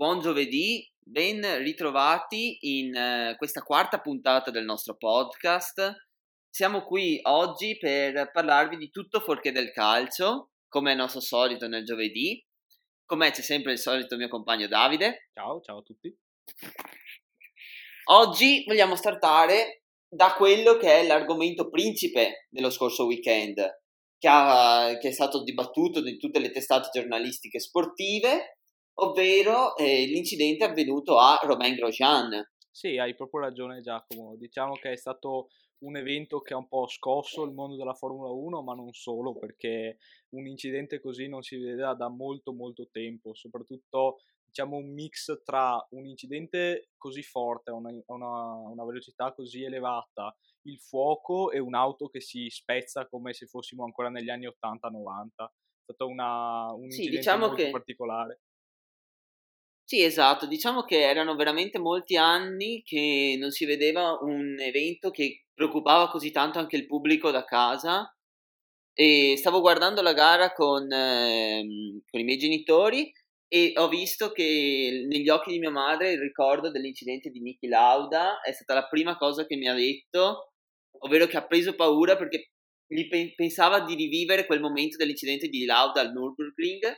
Buon giovedì, ben ritrovati in uh, questa quarta puntata del nostro podcast. Siamo qui oggi per parlarvi di tutto fuorché del calcio, come è nostro solito nel giovedì. Con me c'è sempre il solito mio compagno Davide. Ciao, ciao a tutti. Oggi vogliamo startare da quello che è l'argomento principe dello scorso weekend, che, ha, che è stato dibattuto in tutte le testate giornalistiche sportive, ovvero eh, l'incidente avvenuto a Romain Grosjean. Sì, hai proprio ragione Giacomo, diciamo che è stato un evento che ha un po' scosso il mondo della Formula 1, ma non solo, perché un incidente così non si vedeva da molto molto tempo, soprattutto diciamo un mix tra un incidente così forte, una, una, una velocità così elevata, il fuoco e un'auto che si spezza come se fossimo ancora negli anni 80-90. È stato una, un sì, diciamo molto che... particolare. Sì, esatto, diciamo che erano veramente molti anni che non si vedeva un evento che preoccupava così tanto anche il pubblico da casa. E stavo guardando la gara con, eh, con i miei genitori e ho visto che negli occhi di mia madre il ricordo dell'incidente di Niki Lauda è stata la prima cosa che mi ha detto, ovvero che ha preso paura perché gli pe- pensava di rivivere quel momento dell'incidente di Lauda al Nürburgring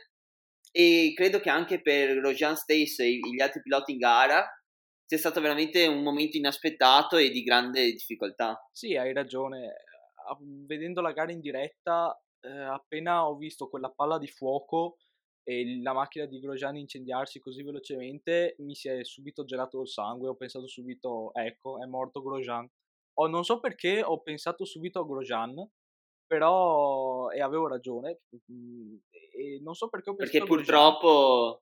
e credo che anche per Rojan stesso e gli altri piloti in gara sia stato veramente un momento inaspettato e di grande difficoltà. Sì, hai ragione. Vedendo la gara in diretta, eh, appena ho visto quella palla di fuoco e la macchina di Grosjean incendiarsi così velocemente mi si è subito gelato il sangue, ho pensato subito, ecco, è morto Grosjean. Oh, non so perché ho pensato subito a Grosjean, però, e avevo ragione, mm, e non so perché ho pensato perché purtroppo,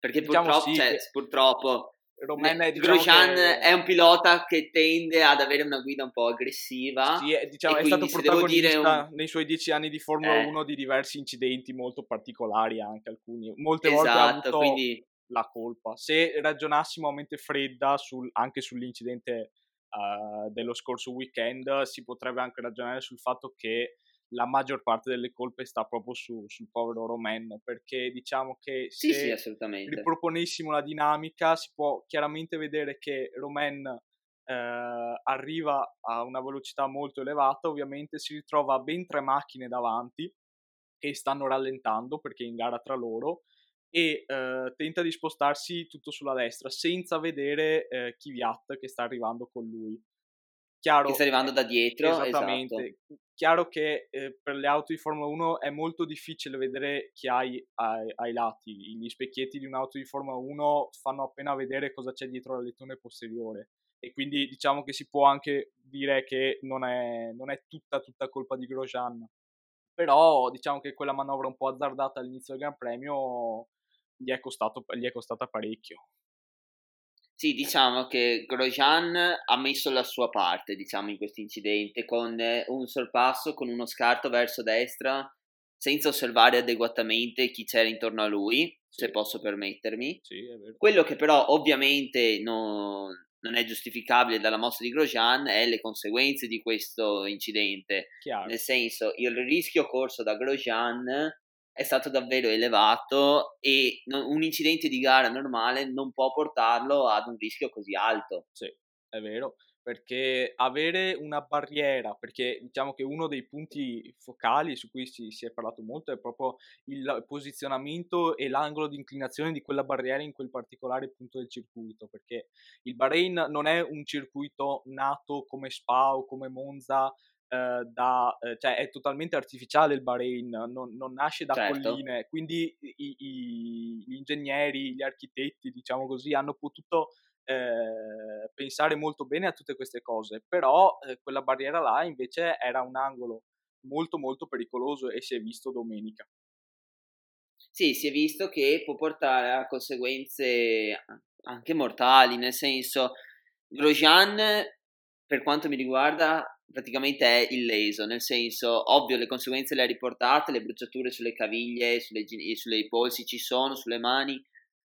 perché diciamo purtroppo, sì, cioè, purtroppo Romain è, diciamo che... è un pilota che tende ad avere una guida un po' aggressiva. Sì, è, diciamo, è stato protagonista un... nei suoi dieci anni di Formula eh. 1 di diversi incidenti molto particolari, anche alcuni. Molte esatto, volte ha esatto, avuto quindi... la colpa. Se ragionassimo a mente fredda sul, anche sull'incidente uh, dello scorso weekend, si potrebbe anche ragionare sul fatto che la maggior parte delle colpe sta proprio su, sul povero Roman, perché diciamo che se sì, sì, riproponessimo la dinamica si può chiaramente vedere che Roman eh, arriva a una velocità molto elevata, ovviamente si ritrova ben tre macchine davanti che stanno rallentando perché è in gara tra loro e eh, tenta di spostarsi tutto sulla destra senza vedere eh, Kvyat che sta arrivando con lui. Chiaro, che sta arrivando da dietro. Esattamente. Esatto. Chiaro che eh, per le auto di Formula 1 è molto difficile vedere chi hai ai, ai, lati. Gli specchietti di un'auto di Formula 1 fanno appena vedere cosa c'è dietro la lettone posteriore. E quindi diciamo che si può anche dire che non è, non è tutta, tutta colpa di Grosjean. Però diciamo che quella manovra un po' azzardata all'inizio del Gran Premio gli è, costato, gli è costata parecchio. Sì, diciamo che Grosjean ha messo la sua parte, diciamo, in questo incidente, con un sorpasso, con uno scarto verso destra, senza osservare adeguatamente chi c'era intorno a lui, sì. se posso permettermi. Sì, Quello che però ovviamente non, non, è giustificabile dalla mossa di Grosjean è le conseguenze di questo incidente. Chiaro. Nel senso, il rischio corso da Grosjean è stato davvero elevato e un incidente di gara normale non può portarlo ad un rischio così alto. Sì, è vero, perché avere una barriera, perché diciamo che uno dei punti focali su cui si, si è parlato molto è proprio il posizionamento e l'angolo di inclinazione di quella barriera in quel particolare punto del circuito, perché il Bahrain non è un circuito nato come Spa o come Monza eh, da, eh, cioè è totalmente artificiale il Bahrain, non, non nasce da certo. colline, quindi i, i, gli ingegneri, gli architetti, diciamo così, hanno potuto eh, pensare molto bene a tutte queste cose, però eh, quella barriera là invece era un angolo molto molto pericoloso e si è visto domenica. Sì, si è visto che può portare a conseguenze anche mortali, nel senso Grosjean per quanto mi riguarda praticamente è illeso, nel senso, ovvio, le conseguenze le ha riportate, le bruciature sulle caviglie, sulle, sulle polsi ci sono, sulle mani,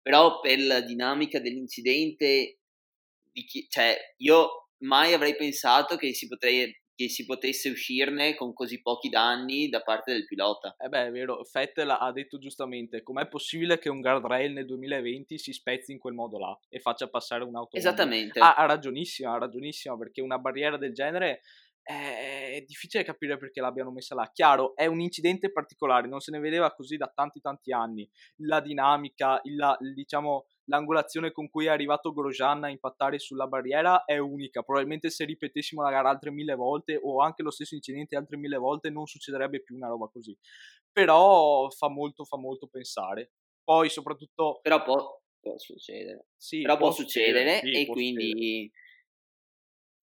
però per la dinamica dell'incidente, chi, cioè, io mai avrei pensato che si, potrei, che si potesse uscirne con così pochi danni da parte del pilota. Eh beh, è vero, Vettel ha detto giustamente, com'è possibile che un guardrail nel 2020 si spezzi in quel modo là e faccia passare un'auto? Esattamente. Ha, ha ragionissima, ha ragionissima, perché una barriera del genere è difficile capire perché l'abbiano messa là. Chiaro, è un incidente particolare, non se ne vedeva così da tanti tanti anni. La dinamica, la, diciamo, l'angolazione con cui è arrivato Grosjean a impattare sulla barriera è unica. Probabilmente se ripetessimo la gara altre mille volte o anche lo stesso incidente altre mille volte non succederebbe più una roba così. Però fa molto, fa molto pensare. Poi soprattutto... Però può, può succedere. Sì, Però può, può succedere, succedere sì, e, quindi, succedere.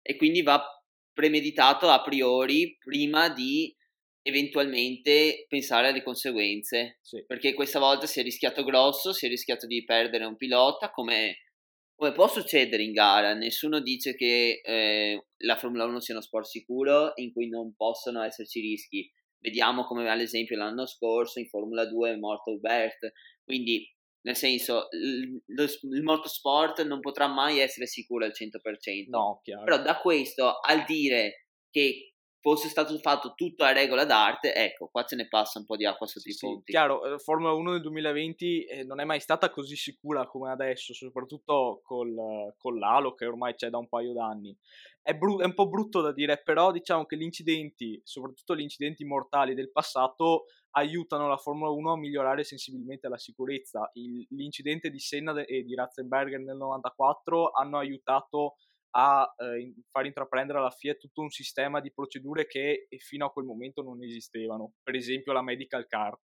e quindi va premeditato a priori prima di eventualmente pensare alle conseguenze. Sì. Perché questa volta si è rischiato grosso, si è rischiato di perdere un pilota, come, come può succedere in gara. Nessuno dice che eh, la Formula 1 sia uno sport sicuro in cui non possono esserci rischi. Vediamo come ad esempio l'anno scorso in Formula 2 è morto Hubert. Quindi nel senso, il, il motorsport non potrà mai essere sicuro al 100%. No, chiaro. Però da questo al dire che fosse stato fatto tutto a regola d'arte, ecco, qua ce ne passa un po' di acqua sotto sì, i ponti. Sì, chiaro, eh, Formula 1 del 2020 eh, non è mai stata così sicura come adesso, soprattutto col, con l'Halo che ormai c'è da un paio d'anni. È, bru- è, un po' brutto da dire, però diciamo che gli incidenti, soprattutto gli incidenti mortali del passato, aiutano la Formula 1 a migliorare sensibilmente la sicurezza. Il, l'incidente di Senna e di Ratzenberger nel 94 hanno aiutato a eh, far intraprendere alla Fiat tutto un sistema di procedure che fino a quel momento non esistevano, per esempio la medical car.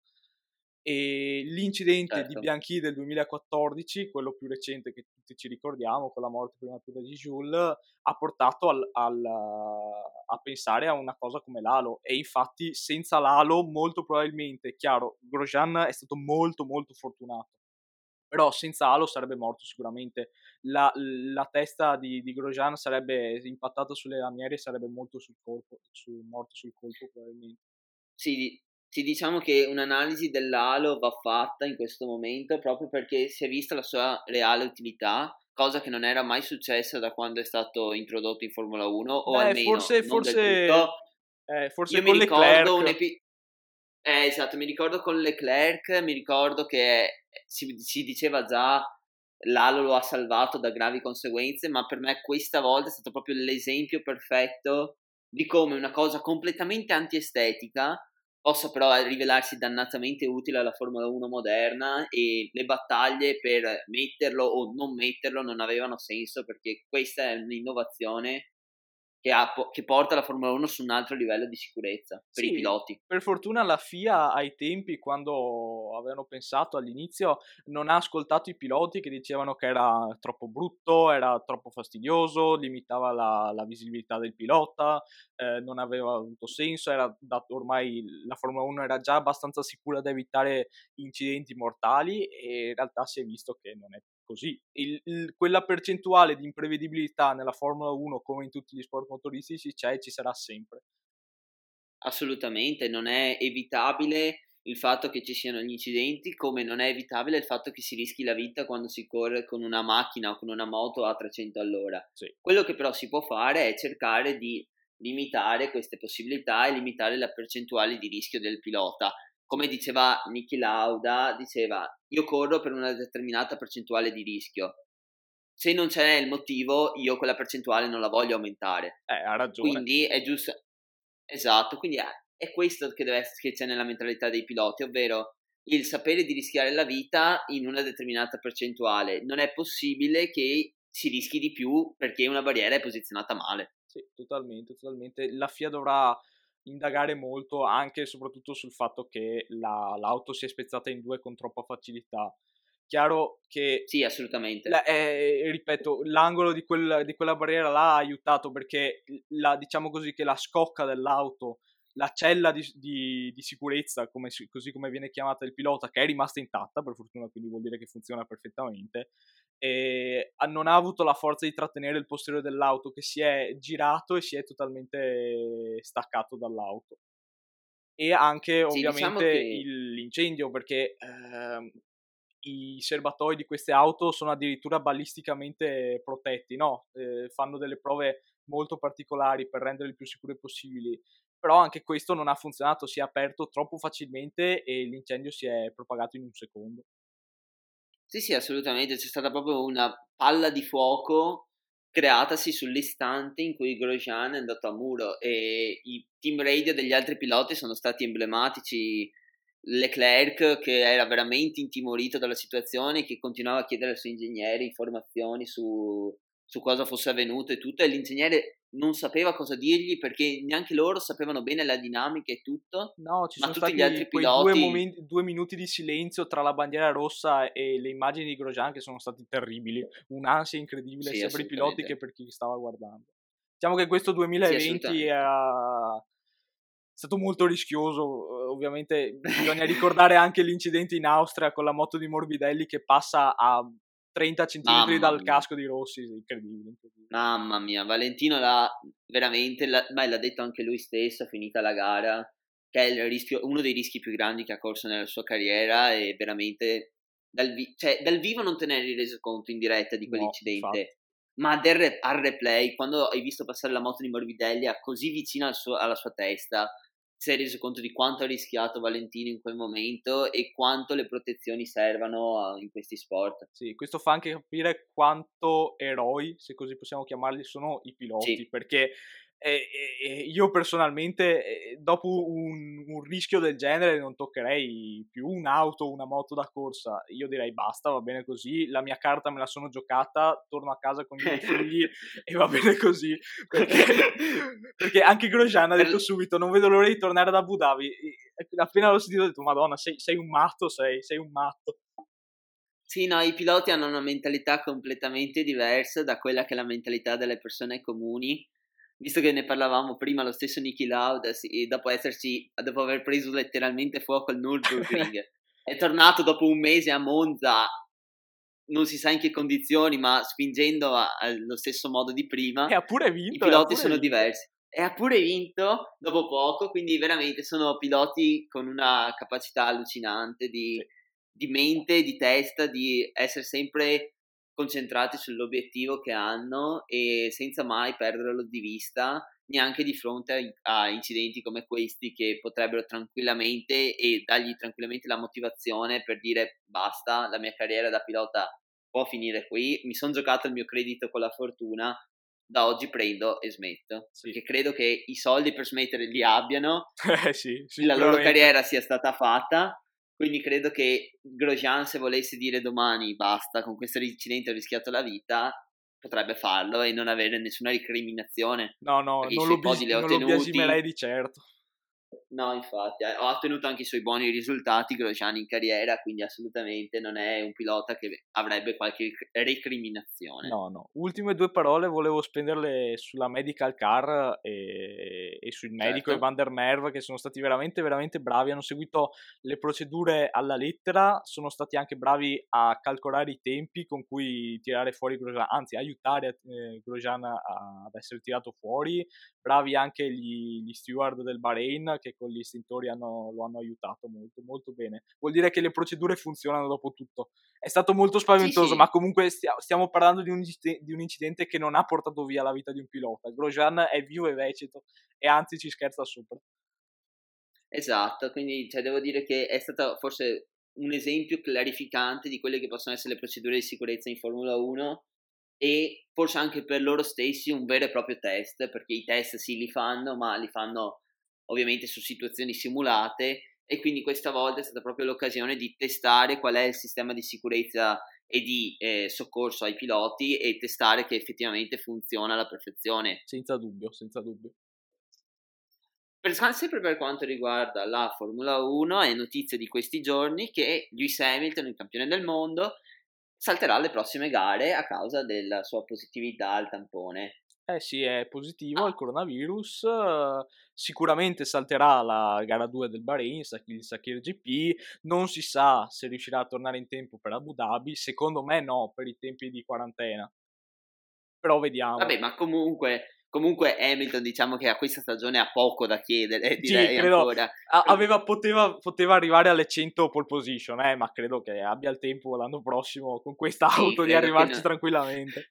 E l'incidente certo. di Bianchi del 2014, quello più recente che tutti ci ricordiamo, con la morte prematura di Jules, ha portato al, al, a pensare a una cosa come l'Halo. E infatti, senza l'Halo, molto probabilmente, chiaro, Grosjean è stato molto, molto fortunato però senza Halo sarebbe morto sicuramente. La, la testa di, di, Grosjean sarebbe impattata sulle lamiere e sarebbe molto sul colpo, su, morto sul colpo probabilmente. Sì, sì, diciamo che un'analisi dell'Halo va fatta in questo momento proprio perché si è vista la sua reale utilità, cosa che non era mai successa da quando è stato introdotto in Formula 1, o Beh, almeno forse, forse, eh, forse Io mi ricordo un episodio eh, esatto, mi ricordo con Leclerc, mi ricordo che si, si diceva già Lalo lo ha salvato da gravi conseguenze, ma per me questa volta è stato proprio l'esempio perfetto di come una cosa completamente antiestetica possa però rivelarsi dannatamente utile alla Formula 1 moderna e le battaglie per metterlo o non metterlo non avevano senso perché questa è un'innovazione che, ha, che, porta la Formula 1 su un altro livello di sicurezza per sì, i piloti. Per fortuna la FIA ai tempi, quando avevano pensato all'inizio, non ha ascoltato i piloti che dicevano che era troppo brutto, era troppo fastidioso, limitava la, la visibilità del pilota, eh, non aveva avuto senso, era dato, ormai la Formula 1 era già abbastanza sicura da evitare incidenti mortali e in realtà si è visto che non è così. Il, il, quella percentuale di imprevedibilità nella Formula 1, come in tutti gli sport motoristici, c'è e ci sarà sempre. Assolutamente, non è evitabile il fatto che ci siano gli incidenti, come non è evitabile il fatto che si rischi la vita quando si corre con una macchina o con una moto a 300 all'ora. Sì. Quello che però si può fare è cercare di limitare queste possibilità e limitare la percentuale di rischio del pilota come diceva Niki Lauda, diceva io corro per una determinata percentuale di rischio. Se non c'è il motivo, io quella percentuale non la voglio aumentare. Eh, ha ragione. Quindi è giusto. Esatto, quindi è questo che, deve, che c'è nella mentalità dei piloti, ovvero il sapere di rischiare la vita in una determinata percentuale. Non è possibile che si rischi di più perché una barriera è posizionata male. Sì, totalmente, totalmente. La FIA dovrà indagare molto anche e soprattutto sul fatto che la, l'auto si è spezzata in due con troppa facilità. Chiaro che... Sì, assolutamente. La, eh, ripeto, l'angolo di, quel, di, quella barriera là ha aiutato perché la, diciamo così che la scocca dell'auto, la cella di, di, di sicurezza, come, così come viene chiamata il pilota, che è rimasta intatta, per fortuna, quindi vuol dire che funziona perfettamente, e non ha avuto la forza di trattenere il posteriore dell'auto che si è girato e si è totalmente staccato dall'auto. E anche sì, ovviamente diciamo che... il, l'incendio perché eh, i serbatoi di queste auto sono addirittura ballisticamente protetti, no? Eh, fanno delle prove molto particolari per renderli più sicuri possibili. Però anche questo non ha funzionato, si è aperto troppo facilmente e l'incendio si è propagato in un secondo. Sì, sì, assolutamente, c'è stata proprio una palla di fuoco creatasi sull'istante in cui Grosjean è andato a muro e i team radio degli altri piloti sono stati emblematici. Leclerc che era veramente intimorito dalla situazione, che continuava a chiedere ai suoi ingegneri informazioni su, su cosa fosse avvenuto e tutto, e l'ingegnere non sapeva cosa dirgli perché neanche loro sapevano bene la dinamica e tutto. No, ci sono stati gli altri piloti... due, momenti, due, minuti di silenzio tra la bandiera rossa e le immagini di Grosjean che sono stati terribili, un'ansia incredibile sì, sia per i piloti che per chi stava guardando. Diciamo che questo 2020 sì, è stato molto rischioso, ovviamente bisogna ricordare anche l'incidente in Austria con la moto di Morbidelli che passa a 30 centimetri dal mia. casco di Rossi, incredibile, incredibile. Mamma mia, Valentino l'ha veramente, l'ha, ma l'ha detto anche lui stesso, finita la gara, che è rischio, uno dei rischi più grandi che ha corso nella sua carriera e veramente dal, vi- cioè, dal vivo non te ne eri reso conto in diretta di quell'incidente. No, ma del, al replay, quando hai visto passare la moto di Morbidelli così vicino al suo, alla sua testa, si è reso conto di quanto ha rischiato Valentino in quel momento e quanto le protezioni servano in questi sport. Sì, questo fa anche capire quanto eroi, se così possiamo chiamarli, sono i piloti, sì. perché e, e, io personalmente, dopo un, un, rischio del genere, non toccherei più un'auto o una moto da corsa. Io direi basta, va bene così. La mia carta me la sono giocata, torno a casa con i miei figli e va bene così. Perché, perché anche Grosjean ha detto subito: Non vedo l'ora di tornare ad Abu Dhabi. Appena l'ho sentito, ho detto: Madonna, sei, sei un matto, sei, sei un matto. Sì, no, i piloti hanno una mentalità completamente diversa da quella che è la mentalità delle persone comuni visto che ne parlavamo prima, lo stesso Niki Lauda, dopo, esserci, dopo aver preso letteralmente fuoco al Nürburgring, è tornato dopo un mese a Monza, non si sa in che condizioni, ma spingendo allo stesso modo di prima. E ha pure vinto. I piloti sono vinto. diversi. E ha pure vinto dopo poco, quindi veramente sono piloti con una capacità allucinante di, sì. di mente, di testa, di essere sempre concentrati sull'obiettivo che hanno e senza mai perderlo di vista neanche di fronte a, a, incidenti come questi che potrebbero tranquillamente e dargli tranquillamente la motivazione per dire basta, la mia carriera da pilota può finire qui, mi sono giocato il mio credito con la fortuna, da oggi prendo e smetto. Sì. Perché credo che i soldi per smettere li abbiano, eh sì, la loro carriera sia stata fatta quindi credo che Grosjean, se volesse dire domani basta, con questo incidente ho rischiato la vita, potrebbe farlo e non avere nessuna ricriminazione. No, no, non lo, bis- non lo biasimerei di certo. No, infatti, ha eh, ottenuto anche i suoi buoni risultati Grosjean in carriera, quindi assolutamente non è un pilota che avrebbe qualche recriminazione. No, no. Ultime due parole volevo spenderle sulla medical car e, e sul medico certo. e Van der Merve che sono stati veramente, veramente bravi, hanno seguito le procedure alla lettera, sono stati anche bravi a calcolare i tempi con cui tirare fuori Grosjean, anzi aiutare eh, Grosjean ad essere tirato fuori, bravi anche gli, gli steward del Bahrain che con gli istintori hanno, lo hanno aiutato molto, molto bene. Vuol dire che le procedure funzionano dopo tutto. È stato molto spaventoso, sì, sì. ma comunque stia, stiamo parlando di un, di un, incidente che non ha portato via la vita di un pilota. Grosjean è vivo e vegetato e anzi ci scherza sopra. Esatto, quindi cioè, devo dire che è stato forse un esempio clarificante di quelle che possono essere le procedure di sicurezza in Formula 1 e forse anche per loro stessi un vero e proprio test, perché i test sì li fanno, ma li fanno ovviamente su situazioni simulate e quindi questa volta è stata proprio l'occasione di testare qual è il sistema di sicurezza e di eh, soccorso ai piloti e testare che effettivamente funziona alla perfezione. Senza dubbio, senza dubbio. Per, sempre per quanto riguarda la Formula 1 è notizia di questi giorni che Lewis Hamilton, il campione del mondo, salterà le prossime gare a causa della sua positività al tampone. Eh sì, è positivo al coronavirus. Sicuramente salterà la gara 2 del Bahrain, il Sakir GP. Non si sa se riuscirà a tornare in tempo per Abu Dhabi. Secondo me no, per i tempi di quarantena. Però vediamo. Vabbè, ma comunque, comunque Hamilton diciamo che a questa stagione ha poco da chiedere, direi sì, credo, ancora. Aveva, poteva, poteva, arrivare alle 100 pole position, eh, ma credo che abbia il tempo l'anno prossimo con questa auto sì, di arrivarci no. tranquillamente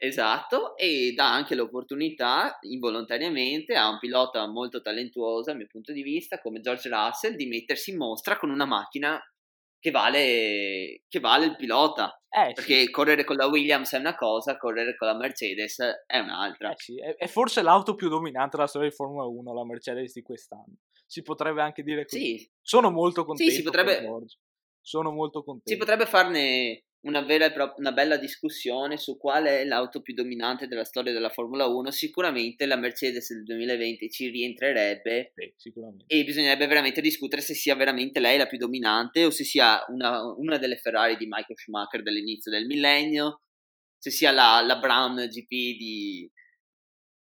Esatto, e dà anche l'opportunità, involontariamente, a un pilota molto talentuoso, dal mio punto di vista, come George Russell, di mettersi in mostra con una macchina che vale, che vale il pilota. Eh, perché sì. correre con la Williams è una cosa, correre con la Mercedes è un'altra. Eh sì, è, è forse l'auto più dominante della storia di Formula 1, la Mercedes di quest'anno. Si potrebbe anche dire così. Sì, Sono molto contento sì si potrebbe. Sono molto contento. si potrebbe farne una, vera e pro- una bella discussione su qual è l'auto più dominante della storia della Formula 1. Sicuramente la Mercedes del 2020 ci rientrerebbe Sì, e bisognerebbe veramente discutere se sia veramente lei la più dominante o se sia una, una delle Ferrari di Michael Schumacher dell'inizio del millennio, se sia la, la Brown GP di,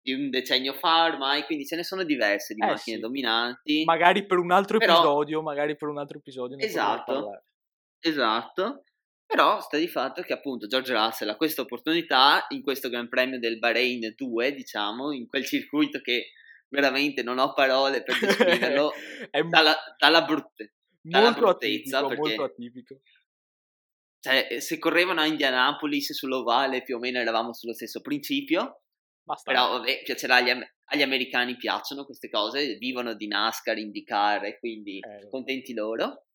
di un decennio fa ormai, quindi ce ne sono diverse di Eh, macchine sì. dominanti. Magari per un altro Però- episodio, magari per un altro episodio ne Esatto. Esatto. Però sta di fatto che appunto George Russell ha questa opportunità in questo Gran Premio del Bahrain 2, diciamo, in quel circuito che veramente non ho parole per descriverlo, è dalla, dalla brutte. dalla molto bruttezza, atipico, perché- molto atipico. Cioè, se correvano a Indianapolis sull'ovale più o meno eravamo sullo stesso principio, Basta. però vabbè, piacerà agli, agli americani, piacciono queste cose, vivono di NASCAR, IndyCar e quindi Eh, contenti loro.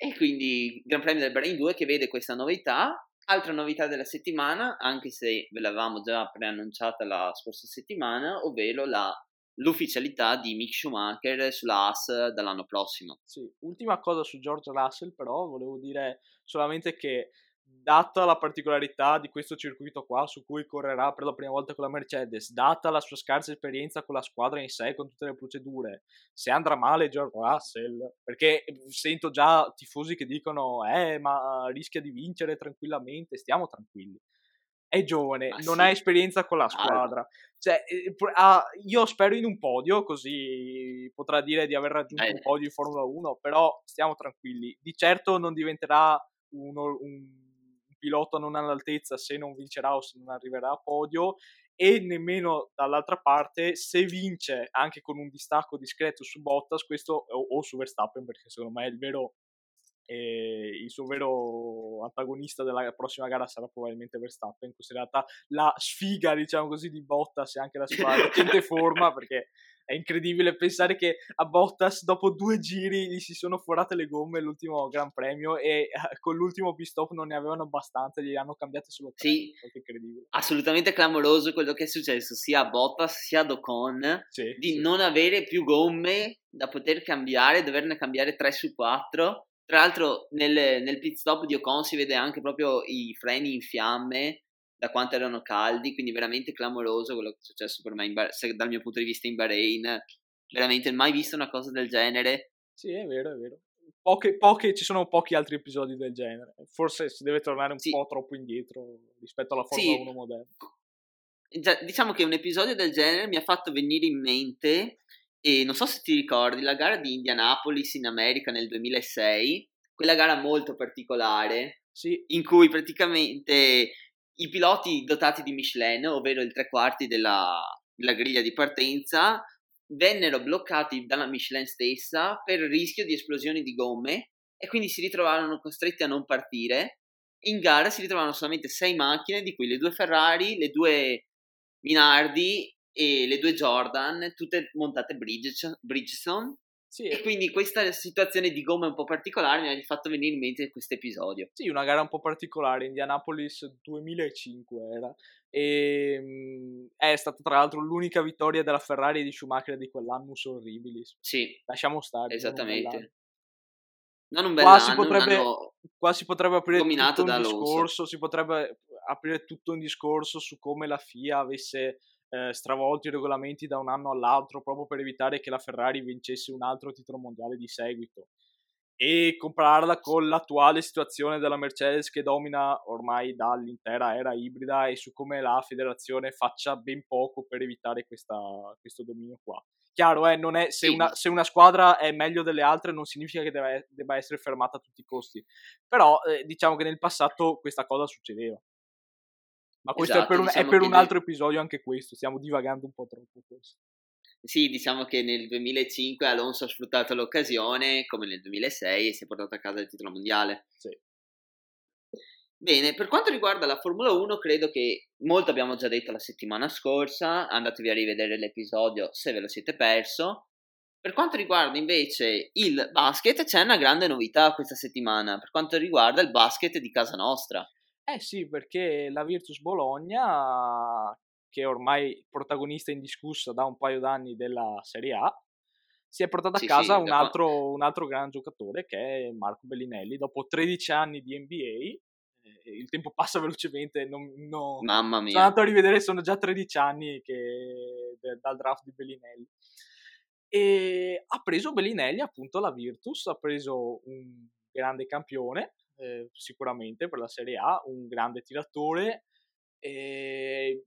E quindi Gran Premio del Bahrain 2 che vede questa novità. Altra novità della settimana, anche se ve l'avevamo già preannunciata la scorsa settimana, ovvero la, l'ufficialità di Mick Schumacher sulla AS dall'anno prossimo. Sì, ultima cosa su George Russell, però, volevo dire solamente che, data la particolarità di questo circuito qua, su cui correrà per la prima volta con la Mercedes, data la sua scarsa esperienza con la squadra in sé, con tutte le procedure, se andrà male George Russell, perché sento già tifosi che dicono, eh, ma rischia di vincere tranquillamente, stiamo tranquilli. È giovane, Ma non sì. ha esperienza con la Calma. squadra. Cioè, eh, pr- ah, io spero in un podio, così potrà dire di aver raggiunto Eh. un podio in Formula 1, però stiamo tranquilli. Di certo non diventerà uno- un, un pilota non all'altezza se non vincerà o se non arriverà a podio e nemmeno dall'altra parte se vince anche con un distacco discreto su Bottas questo, o, o su Verstappen perché secondo me è il vero e il suo vero antagonista della prossima gara sarà probabilmente Verstappen, considerata la sfiga, diciamo così, di Bottas e anche la sua recente forma, perché è incredibile pensare che a Bottas dopo due giri gli si sono forate le gomme l'ultimo Gran Premio e eh, con l'ultimo pit stop non ne avevano abbastanza, gli hanno cambiate solo tre. Sì. Assolutamente clamoroso quello che è successo sia a Bottas sia ad Ocon Sì, di sì. non avere più gomme da poter cambiare, doverne cambiare 3 su 4. Tra l'altro nel, nel pit stop di Ocon si vede anche proprio i freni in fiamme da quanto erano caldi, quindi veramente clamoroso quello che è successo per me in se- dal mio punto di vista in Bahrain. Veramente mai visto una cosa del genere. Sì, è vero, è vero. Poche, poche, ci sono pochi altri episodi del genere. Forse si deve tornare un Sì. po' troppo indietro rispetto alla Formula Sì. 1 moderna. Già, diciamo che un episodio del genere mi ha fatto venire in mente, e non so se ti ricordi, la gara di Indianapolis in America nel 2006, quella gara molto particolare, Sì, in cui praticamente i piloti dotati di Michelin, ovvero il tre quarti della, della griglia di partenza, vennero bloccati dalla Michelin stessa per rischio di esplosioni di gomme e quindi si ritrovarono costretti a non partire. In gara si ritrovarono solamente sei macchine, di cui le due Ferrari, le due Minardi e le due Jordan, tutte montate Bridge- Bridgestone. sì, E quindi questa situazione di gomme un po' particolare mi ha fatto venire in mente questo episodio. sì, una gara un po' particolare, Indianapolis 2005 era. E mm, è stata tra l'altro l'unica vittoria della Ferrari e di Schumacher di quell'annus orribilis. Sì, Lasciamo stare. un esattamente. Non un Qua bell'anno, si un potrebbe- anno Qua si potrebbe aprire tutto un discorso, si potrebbe aprire tutto un discorso su come la FIA avesse eh, stravolto i regolamenti da un anno all'altro proprio per evitare che la Ferrari vincesse un altro titolo mondiale di seguito e compararla con l'attuale situazione della Mercedes che domina ormai dall'intera era ibrida e su come la federazione faccia ben poco per evitare questa, questo dominio qua. Chiaro, eh, non è, se, una, se una squadra è meglio delle altre non significa che deve, debba essere fermata a tutti i costi, però eh, diciamo che nel passato questa cosa succedeva. Ma questo Esatto, è per, un, diciamo è per un nel- altro episodio anche questo, stiamo divagando un po' troppo forse. Sì, diciamo che nel 2005 Alonso ha sfruttato l'occasione, come nel 2006, e si è portato a casa il titolo mondiale. Sì. Bene, per quanto riguarda la Formula 1, credo che molto abbiamo già detto la settimana scorsa, andatevi a rivedere l'episodio se ve lo siete perso. Per quanto riguarda invece il basket, c'è una grande novità questa settimana, per quanto riguarda il basket di casa nostra. Eh sì, perché la Virtus Bologna, che è ormai protagonista indiscussa da un paio d'anni della Serie A, si è portata a casa sì, un, altro, un, altro, gran giocatore che è Marco Bellinelli. Dopo 13 anni di NBA, eh, il tempo passa velocemente. Non, non... Mamma mia. Sono andato a rivedere, sono già 13 anni che, dal draft di Bellinelli. E ha preso Bellinelli appunto la Virtus, ha preso un grande campione, eh, sicuramente per la Serie A, un grande tiratore. E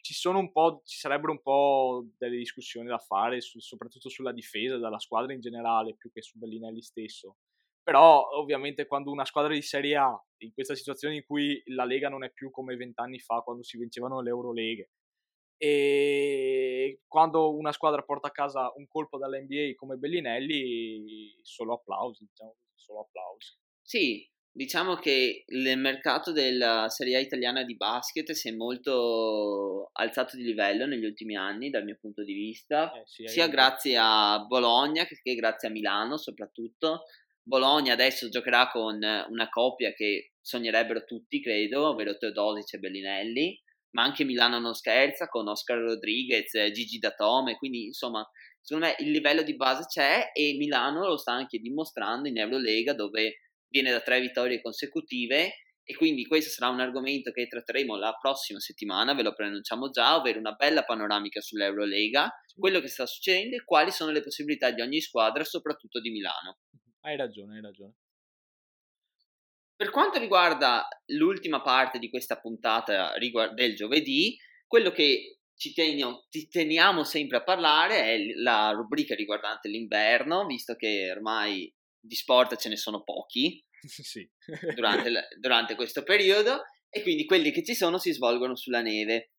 ci, un po', ci sarebbero un po' delle discussioni da fare, su, soprattutto sulla difesa della squadra in generale, più che su Bellinelli stesso. Però ovviamente quando una squadra di Serie A, in questa situazione in cui la Lega non è più come vent'anni fa quando si vincevano le Euroleghe, e quando una squadra porta a casa un colpo dall'NBA come Bellinelli, solo applausi, diciamo, solo applausi. Sì, Diciamo che il mercato della Serie A italiana di basket si è molto alzato di livello negli ultimi anni, dal mio punto di vista, eh sì, sia grazie a Bologna che, grazie a Milano soprattutto. Bologna adesso giocherà con una coppia che sognerebbero tutti, credo, ovvero Teodosic e Bellinelli, ma anche Milano non scherza con Oscar Rodriguez, Gigi Datome, quindi insomma, secondo me il livello di base c'è e Milano lo sta anche dimostrando in Eurolega dove viene da tre vittorie consecutive e quindi questo sarà un argomento che tratteremo la prossima settimana, ve lo preannunciamo già, ovvero una bella panoramica sull'Eurolega, quello che sta succedendo e quali sono le possibilità di ogni squadra, soprattutto di Milano. Hai ragione, hai ragione. Per quanto riguarda l'ultima parte di questa puntata del giovedì, quello che ci teniamo, ci teniamo sempre a parlare è la rubrica riguardante l'inverno, visto che ormai di sport ce ne sono pochi sì. durante, durante questo periodo e quindi quelli che ci sono si svolgono sulla neve.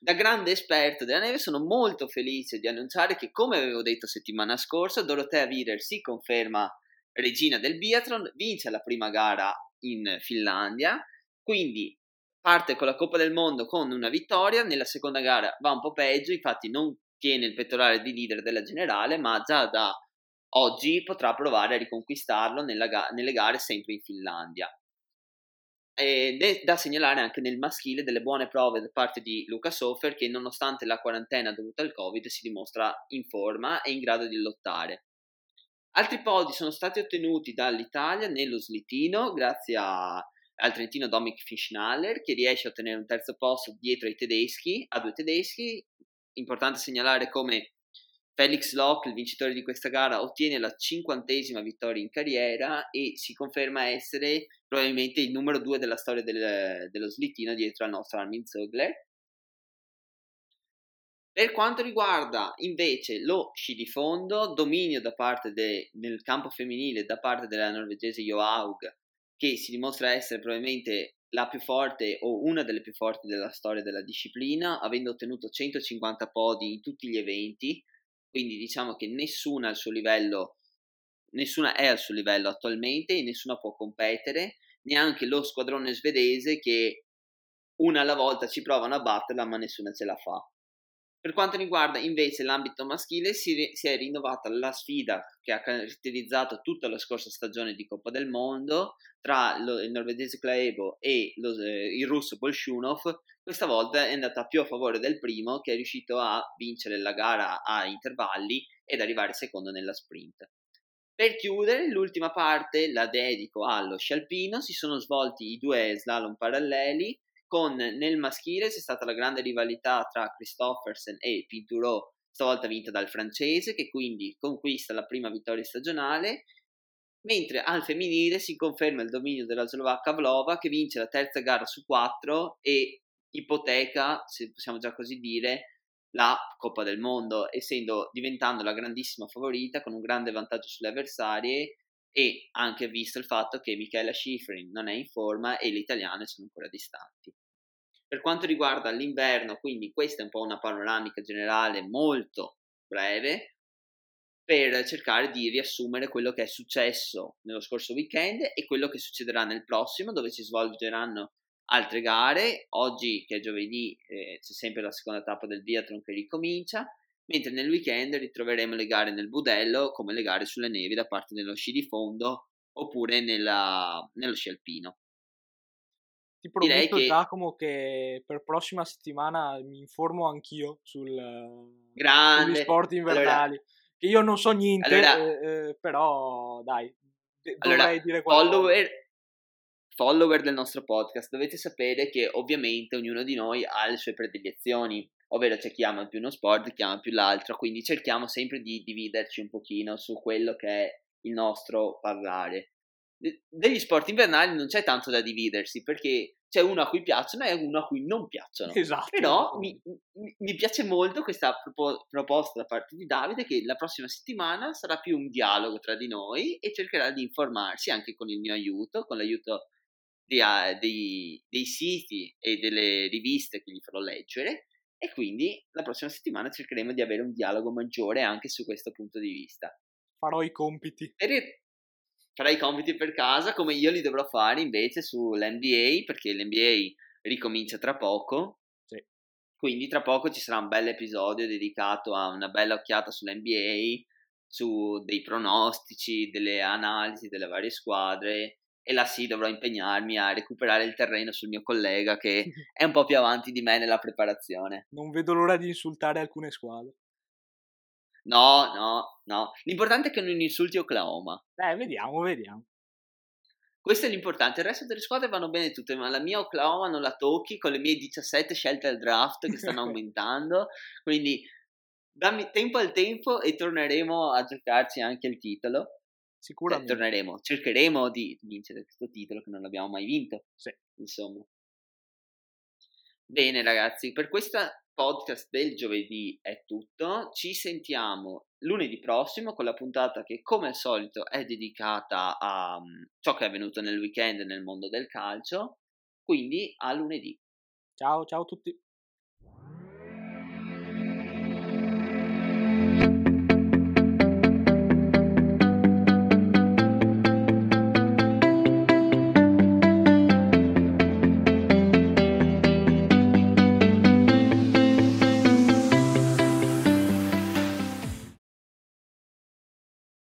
Da grande esperto della neve sono molto felice di annunciare che, come avevo detto settimana scorsa, Dorotea Virer si conferma regina del biathlon, vince la prima gara in Finlandia, quindi parte con la Coppa del Mondo con una vittoria, nella seconda gara va un po' peggio, infatti non tiene il pettorale di leader della generale, ma già da oggi potrà provare a riconquistarlo ga- nelle gare sempre in Finlandia. È da segnalare anche nel maschile delle buone prove da parte di Luca Sofer che nonostante la quarantena dovuta al Covid si dimostra in forma e in grado di lottare. Altri podi sono stati ottenuti dall'Italia nello slitino grazie a, al trentino Dominic Fischnaller che riesce a ottenere un terzo posto dietro ai tedeschi, a due tedeschi. Importante segnalare come Felix Locke, il vincitore di questa gara, ottiene la cinquantesima vittoria in carriera e si conferma essere probabilmente il numero due della storia del, dello slittino dietro al nostro Armin Zogler. Per quanto riguarda invece lo sci di fondo, dominio de, nel campo femminile da parte della norvegese Johaug, che si dimostra essere probabilmente la più forte o una delle più forti della storia della disciplina, avendo ottenuto 150 podi in tutti gli eventi, quindi diciamo che nessuna, al suo livello, nessuna è al suo livello attualmente e nessuna può competere, neanche lo squadrone svedese che una alla volta ci provano a batterla ma nessuna ce la fa. Per quanto riguarda invece l'ambito maschile, si, si, è rinnovata la sfida che ha caratterizzato tutta la scorsa stagione di Coppa del Mondo tra lo, il norvegese Klaebo e lo, eh, il russo Bolshunov. Questa volta è andata più a favore del primo, che è riuscito a vincere la gara a intervalli ed arrivare secondo nella sprint. Per chiudere, l'ultima parte la dedico allo sci alpino. Si sono svolti i due slalom paralleli con nel maschile c'è stata la grande rivalità tra Christoffersen e Pinturò, stavolta vinta dal francese, che quindi conquista la prima vittoria stagionale, mentre al femminile si conferma il dominio della slovacca Vlova, che vince la terza gara su quattro e ipoteca, se possiamo già così dire, la Coppa del Mondo, essendo diventando la grandissima favorita con un grande vantaggio sulle avversarie e anche visto il fatto che Michela Schifrin non è in forma e le italiane sono ancora distanti. Per quanto riguarda l'inverno, quindi questa è un po' una panoramica generale molto breve. per cercare di riassumere quello che è successo nello scorso weekend e quello che succederà nel prossimo, dove si svolgeranno altre gare. Oggi, che è giovedì, eh, c'è sempre la seconda tappa del biathlon che ricomincia, mentre nel weekend ritroveremo le gare nel budello, come le gare sulle nevi da parte dello sci di fondo oppure nella, nello sci alpino. Ti prometto, che... Giacomo, che per prossima settimana mi informo anch'io sul, Grande. sugli sport invernali. Allora, che io non so niente, allora, eh, eh, però dai, dovrei allora, dire qualcosa. Follower, follower del nostro podcast, dovete sapere che ovviamente ognuno di noi ha le sue predilezioni, ovvero c'è chi ama più uno sport, chi ama più l'altro, quindi cerchiamo sempre di dividerci un pochino su quello che è il nostro parlare degli sport invernali non c'è tanto da dividersi perché c'è uno a cui piacciono e uno a cui non piacciono. Esatto. Però mi, mi piace molto questa propo- proposta da parte di Davide che la prossima settimana sarà più un dialogo tra di noi e cercherà di informarsi anche con il mio aiuto, con l'aiuto uh, dei, dei siti e delle riviste che gli farò leggere e quindi la prossima settimana cercheremo di avere un dialogo maggiore anche su questo punto di vista. Farò i compiti. Per il, farai i compiti per casa come io li dovrò fare invece sull'NBA perché l'NBA ricomincia tra poco. Sì. Quindi tra poco ci sarà un bel episodio dedicato a una bella occhiata sull'NBA, su dei pronostici, delle analisi delle varie squadre e là sì dovrò impegnarmi a recuperare il terreno sul mio collega che è un po' più avanti di me nella preparazione. Non vedo l'ora di insultare alcune squadre. No, no, no. L'importante è che non insulti Oklahoma. Eh, vediamo, vediamo. Questo è l'importante. Il resto delle squadre vanno bene tutte, ma la mia Oklahoma non la tocchi con le mie 17 scelte al draft che stanno aumentando. Quindi dammi tempo al tempo e torneremo a giocarci anche il titolo. Sicuramente. Eh, torneremo, cercheremo di vincere questo titolo che non abbiamo mai vinto. Sì. Insomma. Bene ragazzi, per questa podcast del giovedì è tutto. Ci sentiamo lunedì prossimo con la puntata che, come al solito, è dedicata a um, ciò che è avvenuto nel weekend nel mondo del calcio. Quindi a lunedì. Ciao, ciao a tutti.